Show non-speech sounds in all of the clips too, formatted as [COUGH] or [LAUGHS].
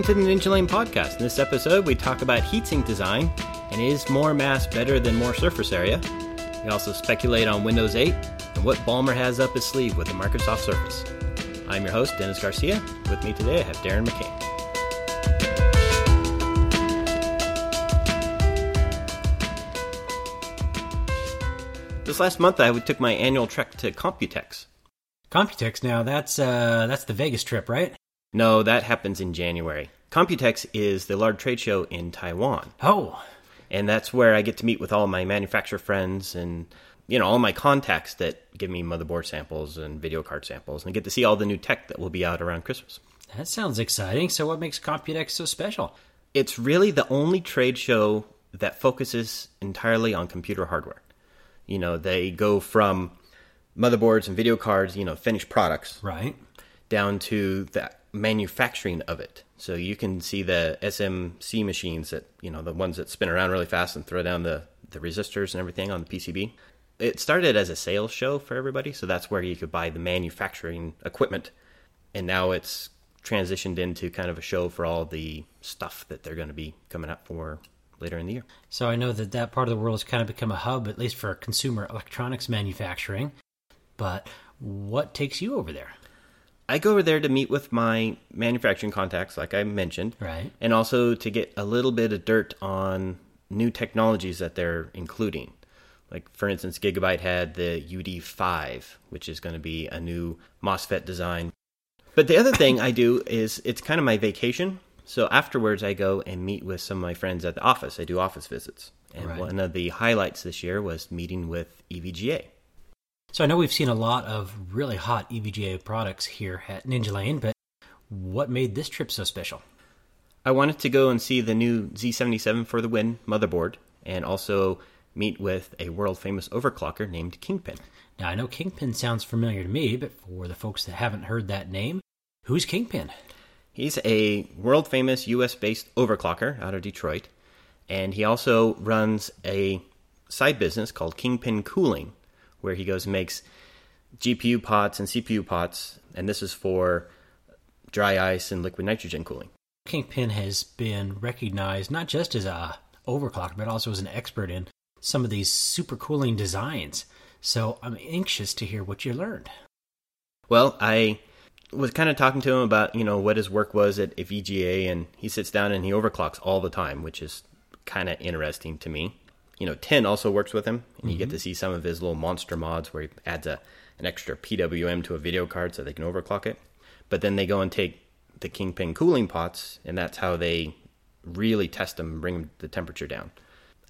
Welcome to the Ninjalane podcast. In this episode, we talk about heatsink design and is more mass better than more surface area. We also speculate on Windows 8 and what Ballmer has up his sleeve with the Microsoft Surface. I'm your host, Dennis Garcia. With me today, I have Darren McCain. This last month, I took my annual trek to Computex. Computex now, that's uh that's the Vegas trip, right? No, that happens in January. Computex is the large trade show in Taiwan. Oh, and that's where I get to meet with all my manufacturer friends and you know all my contacts that give me motherboard samples and video card samples, and I get to see all the new tech that will be out around Christmas. that sounds exciting. So what makes Computex so special? It's really the only trade show that focuses entirely on computer hardware. You know, they go from motherboards and video cards, you know, finished products, Right. down to the manufacturing of it. So you can see the SMC machines that, you know, the ones that spin around really fast and throw down the, the resistors and everything on the PCB. It started as a sales show for everybody, so that's where you could buy the manufacturing equipment. And now it's transitioned into kind of a show for all the stuff that they're going to be coming out for later in the year. So I know that that part of the world has kind of become a hub, at least for consumer electronics manufacturing. But what takes you over there? I go over there to meet with my manufacturing contacts, like I mentioned, Right. and also to get a little bit of dirt on new technologies that they're including. Like, for instance, Gigabyte had the UD5, which is going to be a new MOSFET design. But the other thing I do is it's kind of my vacation. So afterwards, I go and meet with some of my friends at the office. I do office visits. And Right. one of the highlights this year was meeting with EVGA. So I know we've seen a lot of really hot EVGA products here at Ninjalane, but what made this trip so special? I wanted to go and see the new Z77 for the Win motherboard and also meet with a world famous overclocker named Kingpin. Now I know Kingpin sounds familiar to me, but for the folks that haven't heard that name, who's Kingpin? He's a world famous US based overclocker out of Detroit, and he also runs a side business called Kingpin Cooling, where he goes and makes GPU pots and CPU pots, and this is for dry ice and liquid nitrogen cooling. Kingpin has been recognized not just as a overclocker, but also as an expert in some of these super cooling designs. So I'm anxious to hear what you learned. Well, I was kind of talking to him about, you know, what his work was at EVGA, and he sits down and he overclocks all the time, which is kind of interesting to me. You know, TiN also works with him, and you get mm-hmm. to see some of his little monster mods where he adds a an extra PWM to a video card so they can overclock it. But then they go and take the Kingpin cooling pots, and that's how they really test them and bring the temperature down.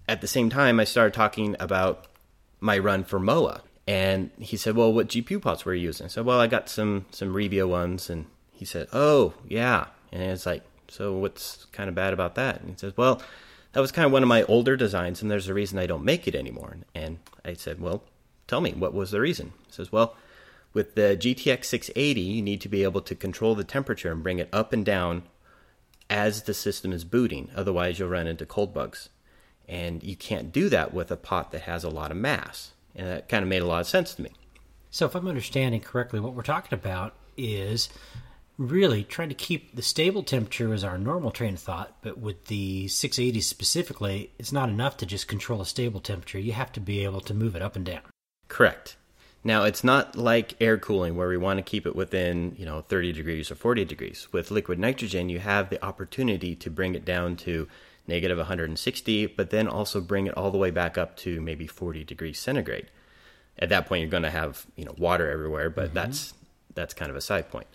At the same time, I started talking about my run for MOA. And he said, Well, what GPU pots were you using? I said, Well, I got some some Revio ones. And he said, Oh, yeah. And it's like, So what's kind of bad about that? And he says, Well, that was kind of one of my older designs, and there's a reason I don't make it anymore. And I said, Well, tell me, what was the reason? He says, Well, with the GTX 680, you need to be able to control the temperature and bring it up and down as the system is booting. Otherwise, you'll run into cold bugs. And you can't do that with a pot that has a lot of mass. And that kind of made a lot of sense to me. So if I'm understanding correctly, what we're talking about is really trying to keep the stable temperature as our normal train of thought, but with the 680 specifically, it's not enough to just control a stable temperature. You have to be able to move it up and down. Correct. Now, it's not like air cooling where we want to keep it within, you know, 30 degrees or 40 degrees. With liquid nitrogen, you have the opportunity to bring it down to negative 160, but then also bring it all the way back up to maybe 40 degrees centigrade. At that point, you're going to have, you know, water everywhere, but mm-hmm. that's that's kind of a side point.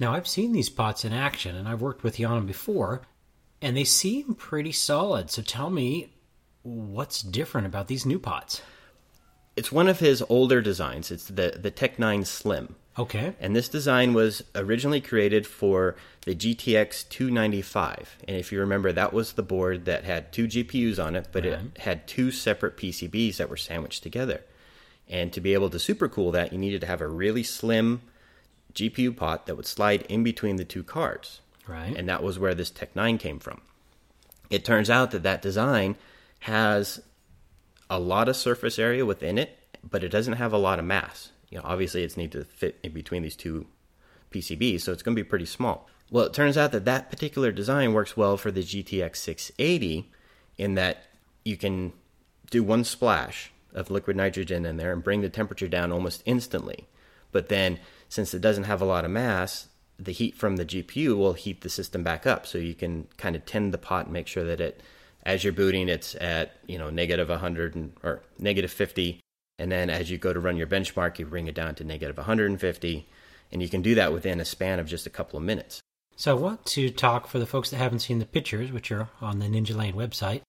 Now, I've seen these pots in action, and I've worked with you on them before, and they seem pretty solid. So tell me, what's different about these new pots? It's one of his older designs. It's the the TEK-9 Slim. Okay. And this design was originally created for the GTX 295. And if you remember, that was the board that had two GPUs on it, but Right. it had two separate PCBs that were sandwiched together. And to be able to supercool that, you needed to have a really slim GPU pot that would slide in between the two cards. Right. And that was where this TEK-9 came from. It turns out that that design has a lot of surface area within it, but it doesn't have a lot of mass. You know, obviously, it's need to fit in between these two PCBs, so it's going to be pretty small. Well, it turns out that that particular design works well for the GTX 680 in that you can do one splash of liquid nitrogen in there and bring the temperature down almost instantly. But then, since it doesn't have a lot of mass, the heat from the GPU will heat the system back up. So you can kind of tend the pot and make sure that it, as you're booting, it's at you know negative 100 and, or negative 50, and then as you go to run your benchmark, you bring it down to negative 150, and you can do that within a span of just a couple of minutes. So I want to talk for the folks that haven't seen the pictures, which are on the Ninjalane website,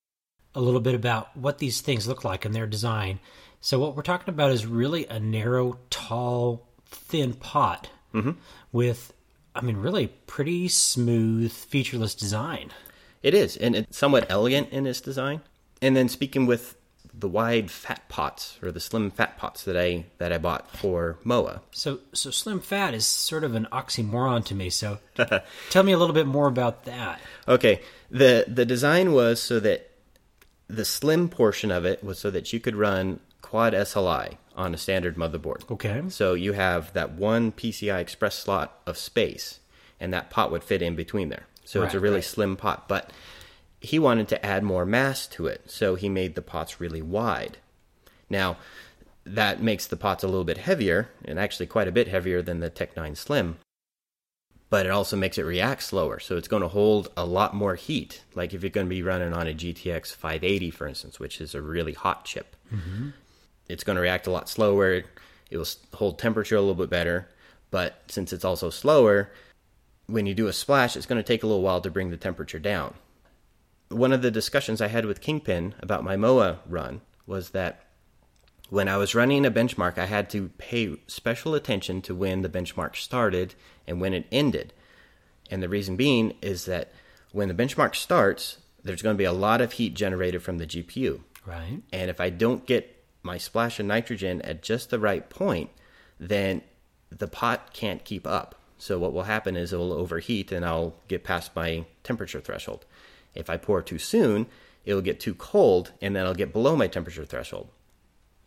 a little bit about what these things look like and their design. So what we're talking about is really a narrow, tall, thin pot mm-hmm. with, I mean, really pretty smooth, featureless design. It is, and it's somewhat elegant in its design. And then speaking with the wide fat pots or the slim fat pots that I that I bought for MOA. So so slim fat is sort of an oxymoron to me. So [LAUGHS] tell me a little bit more about that. Okay. The the design was so that the slim portion of it was so that you could run quad SLI on a standard motherboard. Okay. So you have that one PCI Express slot of space and that pot would fit in between there. So right, it's a really right. slim pot, but he wanted to add more mass to it, so he made the pots really wide. Now, that makes the pots a little bit heavier, and actually quite a bit heavier than the TEK-9 Slim. But it also makes it react slower, so it's going to hold a lot more heat. Like if you're going to be running on a GTX 580, for instance, which is a really hot chip, mm-hmm. It's going to react a lot slower. It will hold temperature a little bit better. But since it's also slower, when you do a splash, it's going to take a little while to bring the temperature down one of the discussions I had with Kingpin about my MOA run was that when I was running a benchmark, I had to pay special attention to when the benchmark started and when it ended. And the reason being is that when the benchmark starts, there's going to be a lot of heat generated from the GPU. Right. And if I don't get my splash of nitrogen at just the right point, then the pot can't keep up. So what will happen is it will overheat and I'll get past my temperature threshold. If I pour too soon, it'll get too cold and then I'll get below my temperature threshold.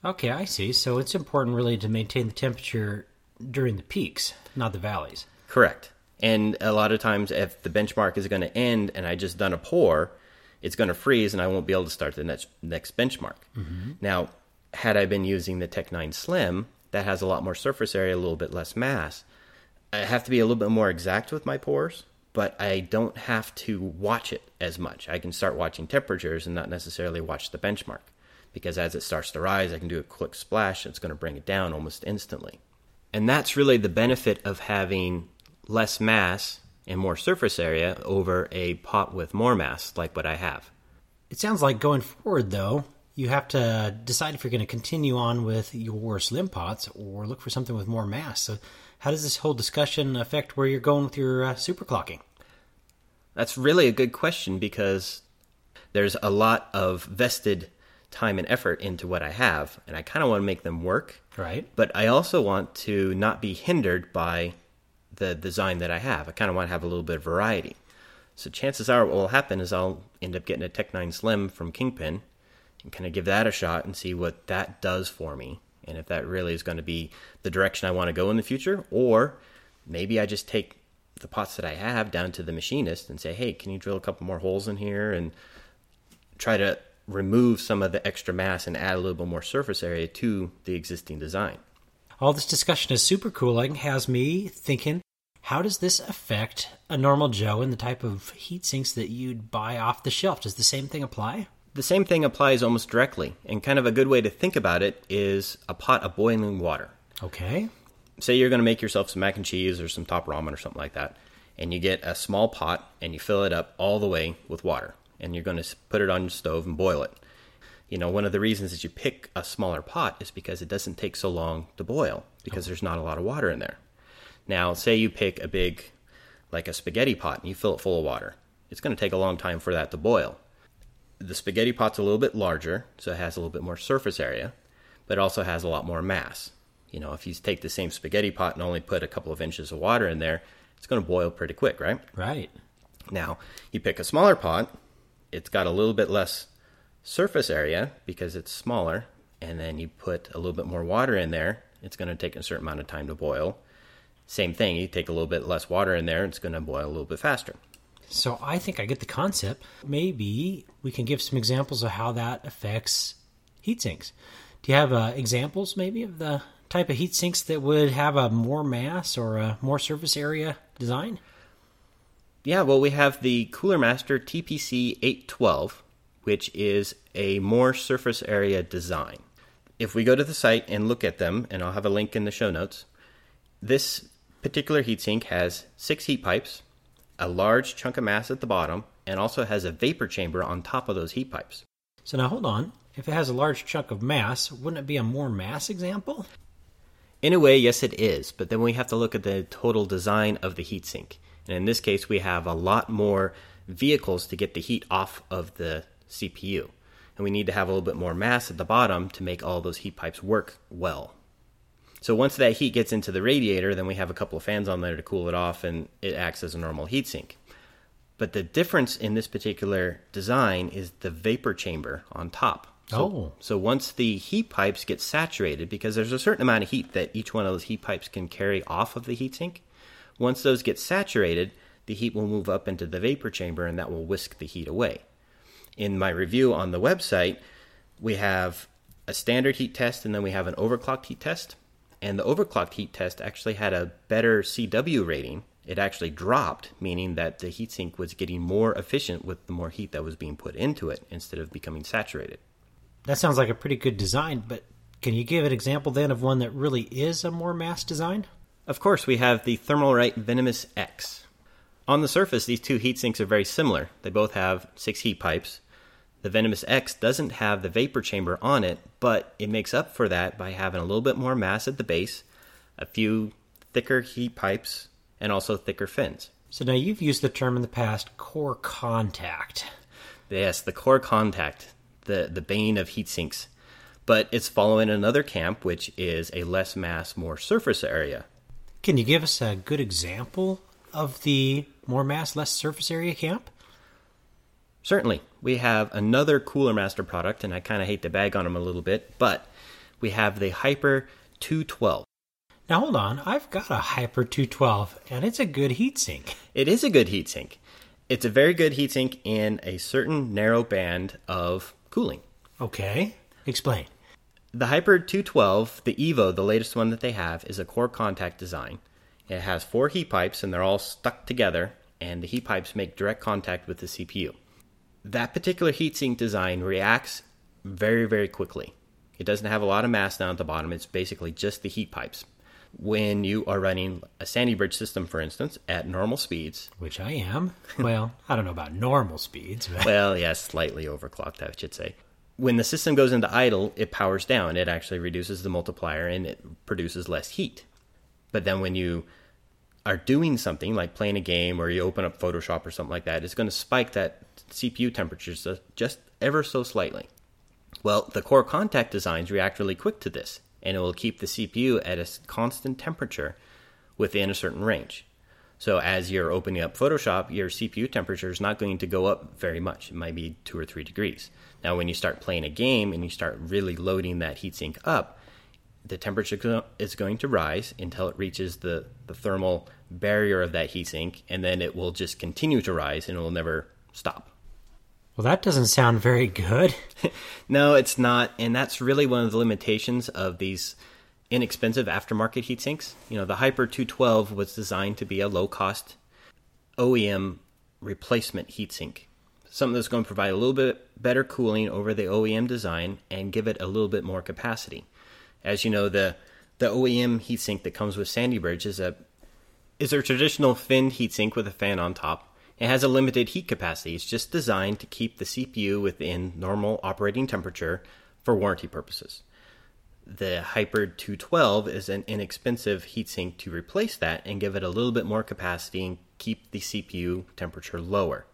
Okay, I see. So it's important really to maintain the temperature during the peaks, not the valleys. Correct. And a lot of times, if the benchmark is going to end and I just done a pour, it's going to freeze and I won't be able to start the next next benchmark. Mm-hmm. Now, had I been using the TEK-9 Slim, that has a lot more surface area, a little bit less mass. I have to be a little bit more exact with my pours but I don't have to watch it as much. I can start watching temperatures and not necessarily watch the benchmark because as it starts to rise, I can do a quick splash and it's going to bring it down almost instantly. And that's really the benefit of having less mass and more surface area over a pot with more mass like what I have. It sounds like going forward, though, you have to decide if you're going to continue on with your slim pots or look for something with more mass. So how does this whole discussion affect where you're going with your uh, superclocking? That's really a good question because there's a lot of vested time and effort into what I have, and I kind of want to make them work. Right. But I also want to not be hindered by the design that I have. I kind of want to have a little bit of variety. So chances are, what will happen is I'll end up getting a TEK-9 Slim from Kingpin and kind of give that a shot and see what that does for me and if that really is going to be the direction I want to go in the future, or maybe I just take the pots that I have down to the machinist and say, hey, can you drill a couple more holes in here and try to remove some of the extra mass and add a little bit more surface area to the existing design. All this discussion is super cooling, has me thinking, how does this affect a normal Joe and the type of heat sinks that you'd buy off the shelf? Does the same thing apply? The same thing applies almost directly, and kind of a good way to think about it is a pot of boiling water. Okay. Say you're going to make yourself some mac and cheese or some top ramen or something like that, and you get a small pot and you fill it up all the way with water, and you're going to put it on your stove and boil it. You know, one of the reasons that you pick a smaller pot is because it doesn't take so long to boil because there's not a lot of water in there. Now, say you pick a big, like a spaghetti pot, and you fill it full of water. It's going to take a long time for that to boil the spaghetti pot's a little bit larger, so it has a little bit more surface area, but it also has a lot more mass. You know, if you take the same spaghetti pot and only put a couple of inches of water in there, it's going to boil pretty quick, right? Right. Now, you pick a smaller pot, it's got a little bit less surface area because it's smaller, and then you put a little bit more water in there, it's going to take a certain amount of time to boil. same thing. You take a little bit less water in there, it's going to boil a little bit faster. So I think I get the concept. Maybe we can give some examples of how that affects heat sinks. Do you have uh, examples, maybe, of the type of heat sinks that would have a more mass or a more surface area design? Yeah, well, we have the Cooler Master TPC 812, which is a more surface area design. If we go to the site and look at them, and I'll have a link in the show notes, this particular heatsink has six heat pipes, a large chunk of mass at the bottom, and also has a vapor chamber on top of those heat pipes. So now hold on. If it has a large chunk of mass, wouldn't it be a more mass example? In a way, yes, it is, but then we have to look at the total design of the heatsink. And in this case, we have a lot more vehicles to get the heat off of the CPU. And we need to have a little bit more mass at the bottom to make all those heat pipes work well. So once that heat gets into the radiator, then we have a couple of fans on there to cool it off and it acts as a normal heatsink. But the difference in this particular design is the vapor chamber on top. So, Oh. so once the heat pipes get saturated, because there's a certain amount of heat that each one of those heat pipes can carry off of the heatsink, once those get saturated, the heat will move up into the vapor chamber and that will whisk the heat away. In my review on the website, we have a standard heat test and then we have an overclocked heat test. And the overclocked heat test actually had a better CW rating. It actually dropped, meaning that the heatsink was getting more efficient with the more heat that was being put into it instead of becoming saturated. That sounds like a pretty good design, but can you give an example then of one that really is a more mass design? Of course, we have the Thermalright Venomous X. On the surface, these two heat sinks are very similar. They both have six heat pipes. The Venomous X doesn't have the vapor chamber on it, but it makes up for that by having a little bit more mass at the base, a few thicker heat pipes, and also thicker fins. So now you've used the term in the past core contact. Yes, the core contact, the, the bane of heat sinks. But it's following another camp, which is a less mass, more surface area. Can you give us a good example of the more mass, less surface area camp? Certainly. We have another Cooler Master product, and I kind of hate to bag on them a little bit, but we have the Hyper 212. Now hold on, I've got a Hyper 212 and it's a good heatsink. It is a good heatsink. It's a very good heatsink in a certain narrow band of cooling. Okay, explain. The Hyper 212, the Evo, the latest one that they have, is a core contact design. It has four heat pipes, and they're all stuck together, and the heat pipes make direct contact with the CPU. That particular heatsink design reacts very, very quickly. It doesn't have a lot of mass down at the bottom, it's basically just the heat pipes. When you are running a Sandy Bridge system, for instance, at normal speeds, Which I am. Well, I don't know about normal speeds, but well, yes, slightly overclocked, I should say. When the system goes into idle, it powers down. It actually reduces the multiplier and it produces less heat. But then when you are doing something like playing a game or you open up Photoshop or something like that, it's going to spike that CPU temperature just- ever so slightly. Well, the core contact designs react really quick to this, and it will keep the CPU at a constant temperature within a certain range. So as you're opening up Photoshop, your CPU temperature is not going to go up very much. It might be two or three degrees. Now, when you start playing a game and you start really loading that heatsink up, the temperature is going to rise until it reaches the, the thermal barrier of that heatsink, and then it will just continue to rise and it will never stop. well, that doesn't sound very good. [LAUGHS] No, it's not, and that's really one of the limitations of these inexpensive aftermarket heatsinks. You know, the Hyper 212 was designed to be a low-cost OEM replacement heatsink, something that's going to provide a little bit better cooling over the OEM design and give it a little bit more capacity. As you know, the the OEM heatsink that comes with Sandy Bridge is a is a traditional finned heatsink with a fan on top. It has a limited heat capacity. It's just designed to keep the CPU within normal operating temperature for warranty purposes. The Hyper 212 is an inexpensive heatsink to replace that and give it a little bit more capacity and keep the CPU temperature lower.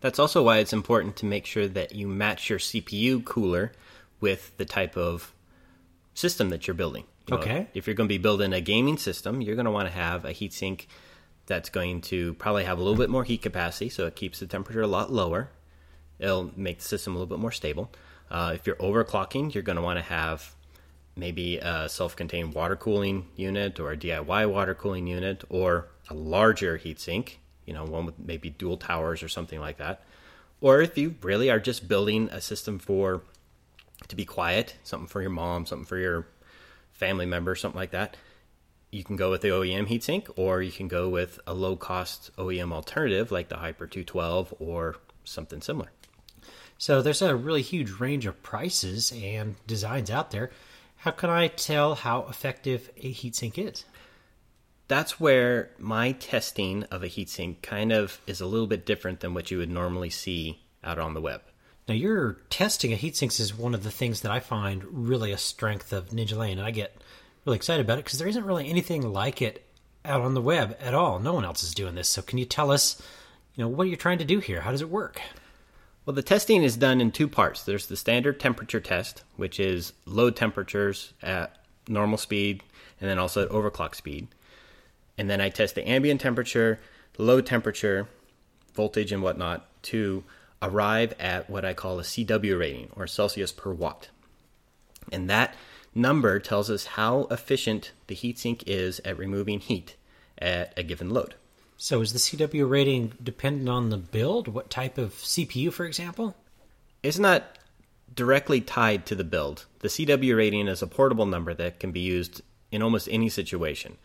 That's also why it's important to make sure that you match your CPU cooler with the type of system that you're building. You know, Okay. if you're going to be building a gaming system, you're going to want to have a heatsink that's going to probably have a little bit more heat capacity, so it keeps the temperature a lot lower. It'll make the system a little bit more stable. Uh, if you're overclocking, you're going to want to have maybe a self contained water cooling unit or a DIY water cooling unit or a larger heatsink, you know, one with maybe dual towers or something like that. Or if you really are just building a system for to be quiet, something for your mom, something for your family member, something like that, you can go with the OEM heatsink or you can go with a low cost OEM alternative like the Hyper 212 or something similar. So there's a really huge range of prices and designs out there. How can I tell how effective a heatsink is? That's where my testing of a heatsink kind of is a little bit different than what you would normally see out on the web. Now, your testing of heatsinks is one of the things that I find really a strength of Ninjalane, and I get really excited about it because there isn't really anything like it out on the web at all. No one else is doing this. So, can you tell us, you know, what you're trying to do here? How does it work? Well, the testing is done in two parts. There's the standard temperature test, which is load temperatures at normal speed and then also at overclock speed. And then I test the ambient temperature, load temperature, voltage, and whatnot to arrive at what I call a CW rating or Celsius per watt. And that number tells us how efficient the heatsink is at removing heat at a given load. So is the CW rating dependent on the build? What type of CPU, for example? It's not directly tied to the build. The CW rating is a portable number that can be used in almost any situation.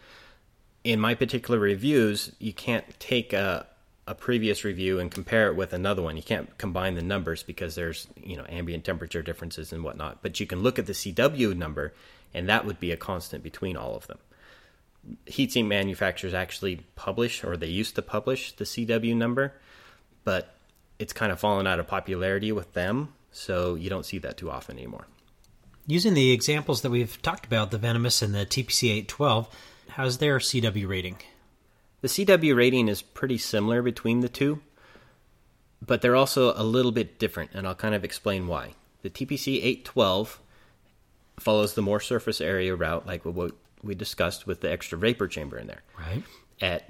In my particular reviews, you can't take a, a previous review and compare it with another one. You can't combine the numbers because there's you know ambient temperature differences and whatnot. But you can look at the CW number, and that would be a constant between all of them heatsink manufacturers actually publish, or they used to publish, the CW number, but it's kind of fallen out of popularity with them, so you don't see that too often anymore. Using the examples that we've talked about, the Venomous and the TPC 812, how's their CW rating? The CW rating is pretty similar between the two, but they're also a little bit different, and I'll kind of explain why. The TPC 812 follows the more surface area route, like what we discussed with the extra vapor chamber in there. Right. At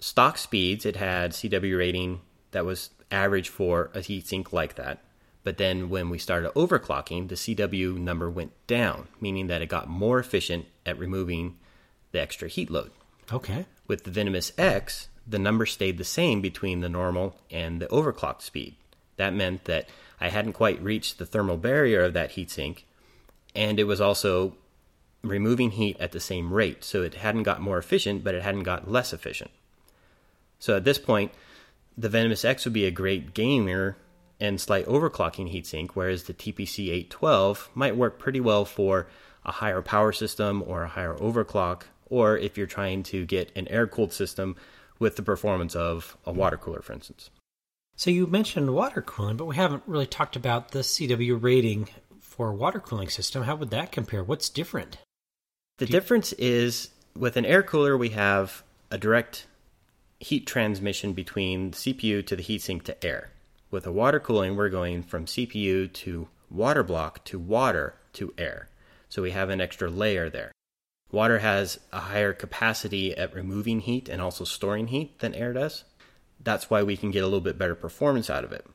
stock speeds, it had CW rating that was average for a heatsink like that. But then when we started overclocking, the CW number went down, meaning that it got more efficient at removing the extra heat load. Okay. With the Venomous X, the number stayed the same between the normal and the overclocked speed. That meant that I hadn't quite reached the thermal barrier of that heatsink, and it was also removing heat at the same rate. So it hadn't got more efficient, but it hadn't got less efficient. So at this point, the Venomous X would be a great gamer and slight overclocking heatsink, whereas the TPC 812 might work pretty well for a higher power system or a higher overclock, or if you're trying to get an air cooled system with the performance of a water cooler, for instance. So you mentioned water cooling, but we haven't really talked about the CW rating for a water cooling system. How would that compare? What's different? The difference is with an air cooler, we have a direct heat transmission between the CPU to the heatsink to air. With a water cooling, we're going from CPU to water block to water to air. So we have an extra layer there. Water has a higher capacity at removing heat and also storing heat than air does. That's why we can get a little bit better performance out of it.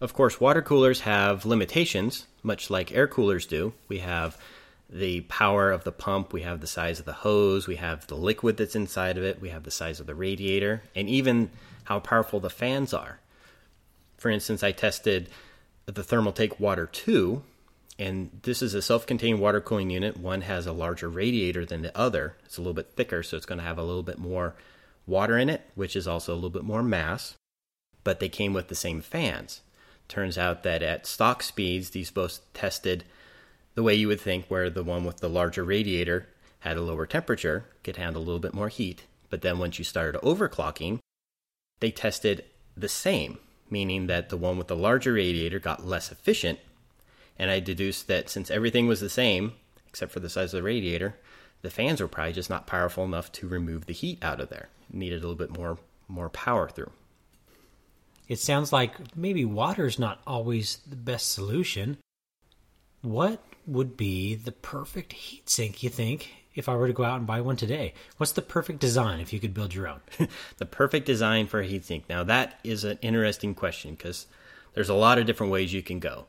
Of course, water coolers have limitations, much like air coolers do. We have the power of the pump, we have the size of the hose, we have the liquid that's inside of it, we have the size of the radiator, and even how powerful the fans are. For instance, I tested the Thermaltake Water 2, and this is a self contained water cooling unit. One has a larger radiator than the other, it's a little bit thicker, so it's going to have a little bit more water in it, which is also a little bit more mass, but they came with the same fans. Turns out that at stock speeds, these both tested the way you would think, where the one with the larger radiator had a lower temperature, could handle a little bit more heat. But then once you started overclocking, they tested the same, meaning that the one with the larger radiator got less efficient. And I deduced that since everything was the same, except for the size of the radiator, the fans were probably just not powerful enough to remove the heat out of there. It needed a little bit more more power through. It sounds like maybe water's not always the best solution. What would be the perfect heatsink, you think, if I were to go out and buy one today? What's the perfect design if you could build your own? [LAUGHS] the perfect design for a heatsink. Now, that is an interesting question because there's a lot of different ways you can go.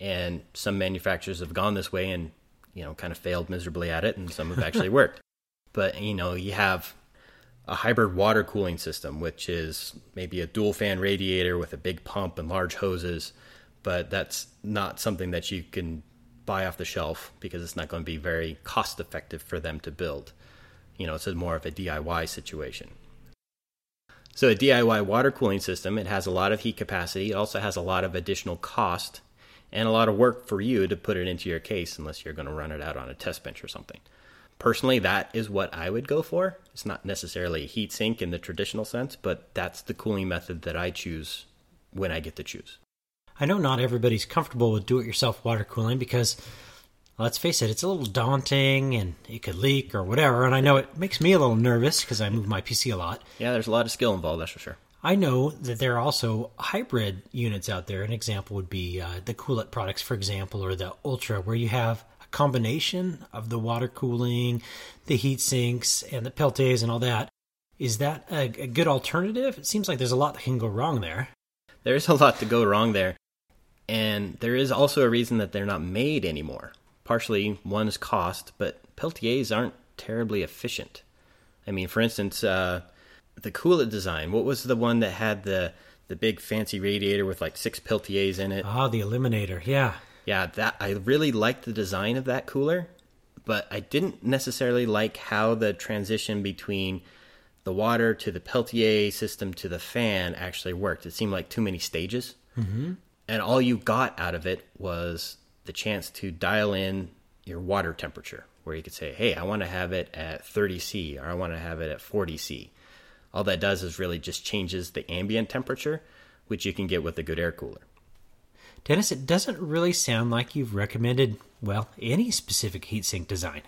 And some manufacturers have gone this way and you know, kind of failed miserably at it, and some have actually [LAUGHS] worked. But you know, you have a hybrid water cooling system, which is maybe a dual fan radiator with a big pump and large hoses, but that's not something that you can buy off the shelf because it's not going to be very cost effective for them to build. You know, it's more of a DIY situation. So a DIY water cooling system, it has a lot of heat capacity. It also has a lot of additional cost and a lot of work for you to put it into your case unless you're going to run it out on a test bench or something. Personally, that is what I would go for. It's not necessarily a heat sink in the traditional sense, but that's the cooling method that I choose when I get to choose. I know not everybody's comfortable with do it yourself water cooling because, let's face it, it's a little daunting and it could leak or whatever. And I know it makes me a little nervous because I move my PC a lot. Yeah, there's a lot of skill involved, that's for sure. I know that there are also hybrid units out there. An example would be uh, the CoolIT products, for example, or the Ultra, where you have a combination of the water cooling, the heat sinks, and the Peltiers and all that. Is that a, a good alternative? It seems like there's a lot that can go wrong there. There's a lot to go wrong there. And there is also a reason that they're not made anymore. Partially, one is cost, but Peltiers aren't terribly efficient. I mean, for instance, uh, the CoolIT design. What was the one that had the the big fancy radiator with like six Peltiers in it? Ah, the Eliminator. Yeah, yeah. That I really liked the design of that cooler, but I didn't necessarily like how the transition between the water to the Peltier system to the fan actually worked. It seemed like too many stages, mm-hmm. and all you got out of it was the chance to dial in your water temperature, where you could say, "Hey, I want to have it at 30 C, or I want to have it at 40 C." all that does is really just changes the ambient temperature, which you can get with a good air cooler. Dennis, it doesn't really sound like you've recommended, well, any specific heatsink design.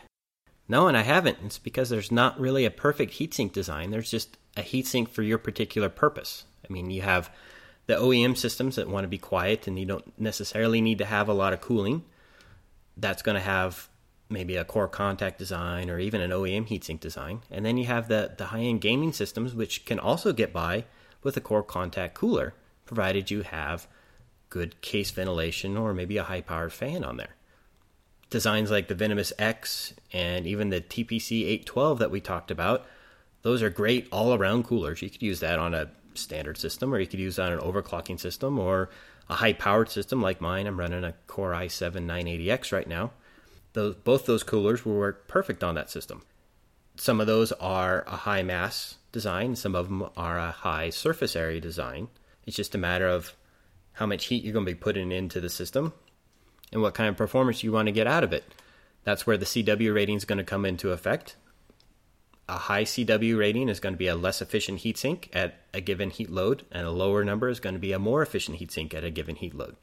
No, and I haven't. It's because there's not really a perfect heatsink design. There's just a heatsink for your particular purpose. I mean, you have the OEM systems that want to be quiet and you don't necessarily need to have a lot of cooling. That's going to have maybe a core contact design or even an OEM heatsink design. And then you have the, the high end gaming systems, which can also get by with a core contact cooler, provided you have good case ventilation or maybe a high powered fan on there. Designs like the Venomous X and even the TPC 812 that we talked about, those are great all around coolers. You could use that on a standard system or you could use on an overclocking system or a high powered system like mine. I'm running a Core i7 980X right now those, both those coolers will work perfect on that system. Some of those are a high mass design, some of them are a high surface area design. It's just a matter of how much heat you're going to be putting into the system and what kind of performance you want to get out of it. That's where the CW rating is going to come into effect. A high CW rating is going to be a less efficient heatsink at a given heat load, and a lower number is going to be a more efficient heatsink at a given heat load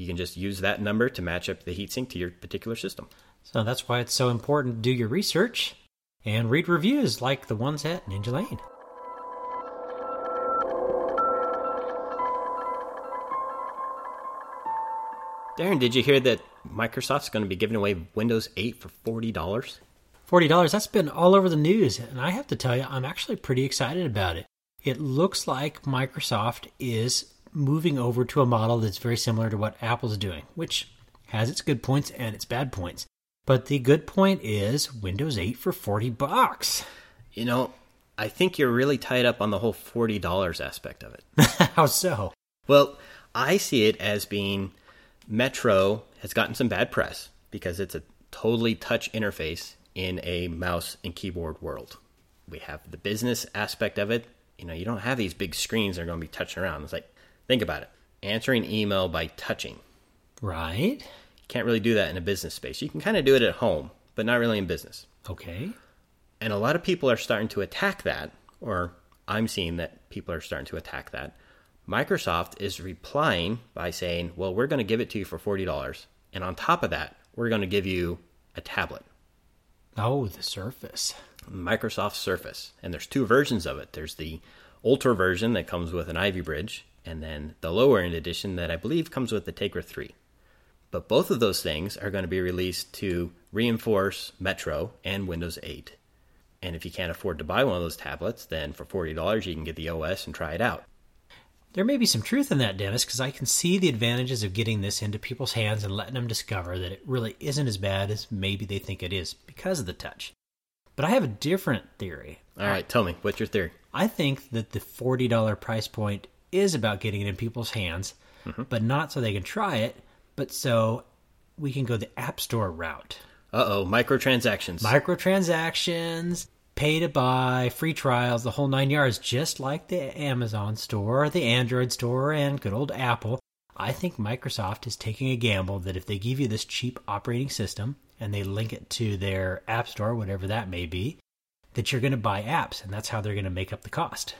you can just use that number to match up the heatsink to your particular system. So that's why it's so important to do your research and read reviews like the ones at Ninjalane. Darren, did you hear that Microsoft's going to be giving away Windows 8 for $40? $40, that's been all over the news, and I have to tell you, I'm actually pretty excited about it. It looks like Microsoft is moving over to a model that's very similar to what Apple's doing, which has its good points and its bad points. But the good point is Windows 8 for 40 bucks. You know, I think you're really tied up on the whole $40 aspect of it. [LAUGHS] How so? Well, I see it as being Metro has gotten some bad press because it's a totally touch interface in a mouse and keyboard world. We have the business aspect of it. You know, you don't have these big screens that are going to be touching around. It's like Think about it. Answering email by touching. Right. Can't really do that in a business space. You can kind of do it at home, but not really in business. Okay. And a lot of people are starting to attack that, or I'm seeing that people are starting to attack that. Microsoft is replying by saying, well, we're going to give it to you for $40. And on top of that, we're going to give you a tablet. Oh, the Surface. Microsoft Surface. And there's two versions of it. There's the Ultra version that comes with an Ivy Bridge, and then the lower end edition that I believe comes with the Tegra 3. But both of those things are going to be released to reinforce Metro and Windows 8. And if you can't afford to buy one of those tablets, then for $40 you can get the OS and try it out. There may be some truth in that, Dennis, because I can see the advantages of getting this into people's hands and letting them discover that it really isn't as bad as maybe they think it is because of the touch. But I have a different theory. All right, tell me, what's your theory? I think that the $40 price point is about getting it in people's hands, but not so they can try it, but so we can go the App Store route. Uh oh, microtransactions. Microtransactions, pay to buy, free trials, the whole nine yards, just like the Amazon store, the Android store, and good old Apple. I think Microsoft is taking a gamble that if they give you this cheap operating system and they link it to their App Store, whatever that may be, that you're going to buy apps, and that's how they're going to make up the cost.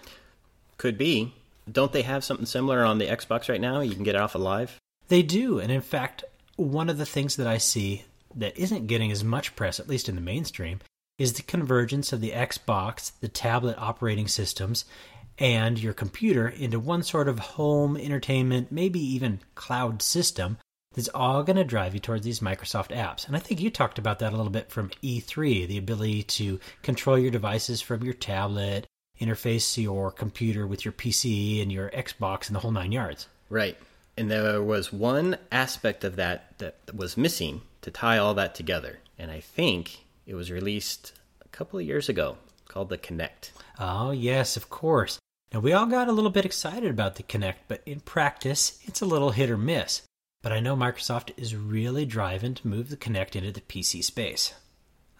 Could be. Don't they have something similar on the Xbox right now? You can get it off of Live. They do, and in fact, one of the things that I see that isn't getting as much press, at least in the mainstream, is the convergence of the Xbox, the tablet operating systems, and your computer into one sort of home entertainment, maybe even cloud system that's all going to drive you towards these Microsoft apps. And I think you talked about that a little bit from E3 the ability to control your devices from your tablet, interface your computer with your PC and your Xbox, and the whole nine yards. Right. And there was one aspect of that that was missing to tie all that together. And I think it was released a couple of years ago called the Kinect. Oh, yes, of course. Now, we all got a little bit excited about the Kinect, but in practice, it's a little hit or miss. But I know Microsoft is really driving to move the Kinect into the PC space.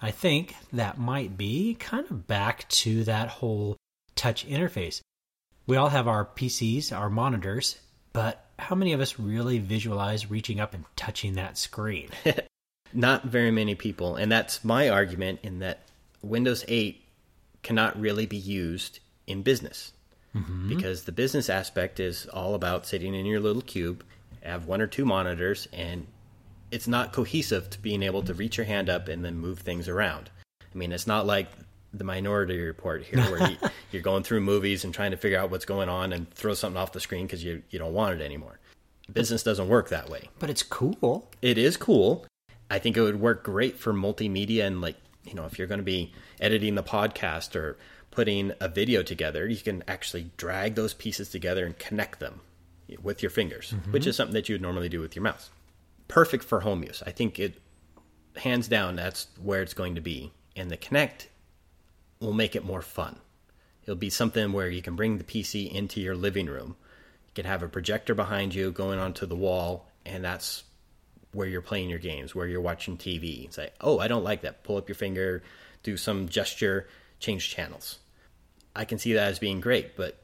I think that might be kind of back to that whole touch interface. We all have our PCs, our monitors, but how many of us really visualize reaching up and touching that screen? [LAUGHS] Not very many people. And that's my argument in that Windows 8 cannot really be used in business. Mm-hmm. Because the business aspect is all about sitting in your little cube, have one or two monitors, and it's not cohesive to being able to reach your hand up and then move things around. I mean, it's not like the Minority Report here, where you, [LAUGHS] you're going through movies and trying to figure out what's going on and throw something off the screen because you, you don't want it anymore. Business doesn't work that way. but it's cool. It is cool. I think it would work great for multimedia and like, you know, if you're going to be editing the podcast or putting a video together, you can actually drag those pieces together and connect them with your fingers, mm-hmm. which is something that you would normally do with your mouse. Perfect for home use. I think it hands down that's where it's going to be. And the Kinect will make it more fun. It'll be something where you can bring the PC into your living room. You can have a projector behind you going onto the wall, and that's where you're playing your games, where you're watching TV. It's like, oh, I don't like that. Pull up your finger, do some gesture, change channels. I can see that as being great, but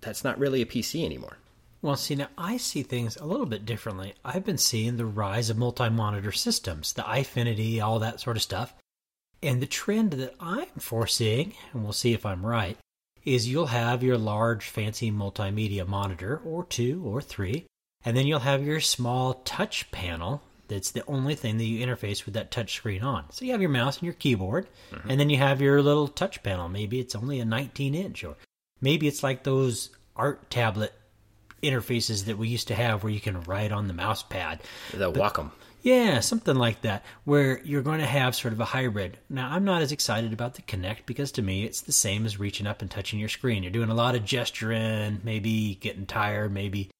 that's not really a PC anymore. Well, see, now I see things a little bit differently. I've been seeing the rise of multi monitor systems, the Eyefinity, all that sort of stuff. And the trend that I'm foreseeing, and we'll see if I'm right, is you'll have your large, fancy multimedia monitor, or two, or three, and then you'll have your small touch panel that's the only thing that you interface with that touch screen on. So you have your mouse and your keyboard, mm-hmm. and then you have your little touch panel. Maybe it's only a 19 inch, or maybe it's like those art tablet interfaces that we used to have where you can write on the mouse pad. The Wacom. Yeah, something like that, where you're going to have sort of a hybrid. Now, I'm not as excited about the Kinect because to me it's the same as reaching up and touching your screen. You're doing a lot of gesturing, maybe getting tired, maybe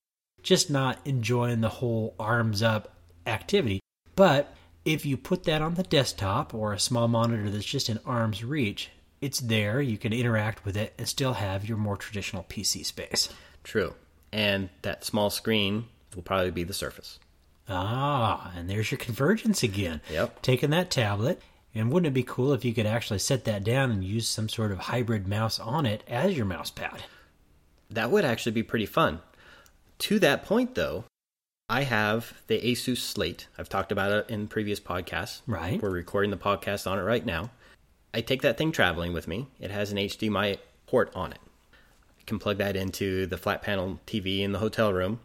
just not enjoying the whole arms up activity. But if you put that on the desktop or a small monitor that's just in arm's reach, it's there, you can interact with it and still have your more traditional PC space. True. And that small screen will probably be the Surface. Ah, and there's your convergence again. Yep. Taking that tablet, and wouldn't it be cool if you could actually set that down and use some sort of hybrid mouse on it as your mouse pad? That would actually be pretty fun. To that point, though, I have the Asus Slate. I've talked about it in previous podcasts. Right. We're recording the podcast on it right now. I take that thing traveling with me. It has an HDMI port on it. I can plug that into the flat panel TV in the hotel room.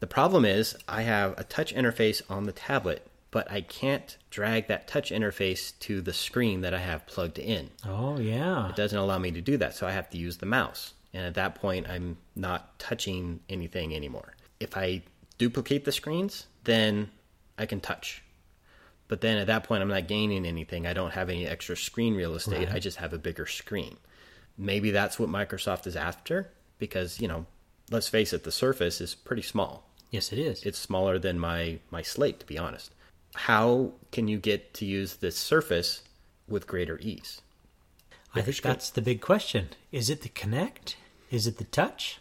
The problem is, I have a touch interface on the tablet, but I can't drag that touch interface to the screen that I have plugged in. Oh, yeah. It doesn't allow me to do that, so I have to use the mouse. And at that point, I'm not touching anything anymore. If I duplicate the screens, then I can touch. But then at that point, I'm not gaining anything. I don't have any extra screen real estate. I just have a bigger screen. Maybe that's what Microsoft is after because, you know, let's face it, the Surface is pretty small. Yes, it is. It's smaller than my my Slate, to be honest. How can you get to use this Surface with greater ease? I think that's the big question. Is it the Kinect? Is it the Touch?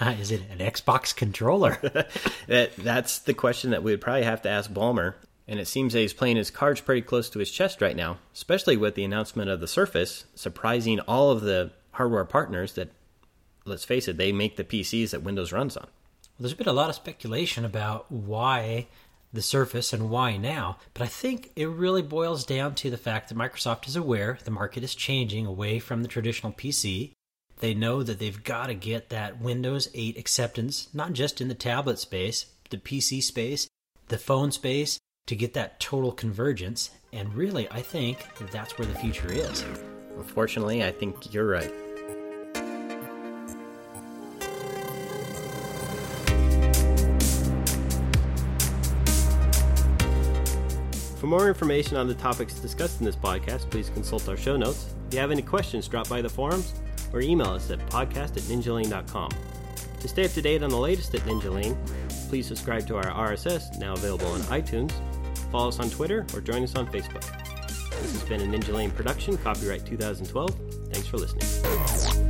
Is it an Xbox controller? [LAUGHS] that that's the question that we would probably have to ask Ballmer. And it seems that he's playing his cards pretty close to his chest right now, especially with the announcement of the Surface, surprising all of the hardware partners that, let's face it, they make the PCs that Windows runs on. Well, there's been a lot of speculation about why the Surface and why now, but I think it really boils down to the fact that Microsoft is aware the market is changing away from the traditional PC. They know that they've got to get that Windows 8 acceptance, not just in the tablet space, the PC space, the phone space, to get that total convergence. And really, I think that's where the future is. Unfortunately, I think you're right. For more information on the topics discussed in this podcast, please consult our show notes. If you have any questions, drop by the forums or email us at podcast at ninjalane.com. To stay up to date on the latest at Ninjalane, please subscribe to our RSS, now available on iTunes, follow us on Twitter, or join us on Facebook. This has been a Ninjalane production, copyright 2012. Thanks for listening.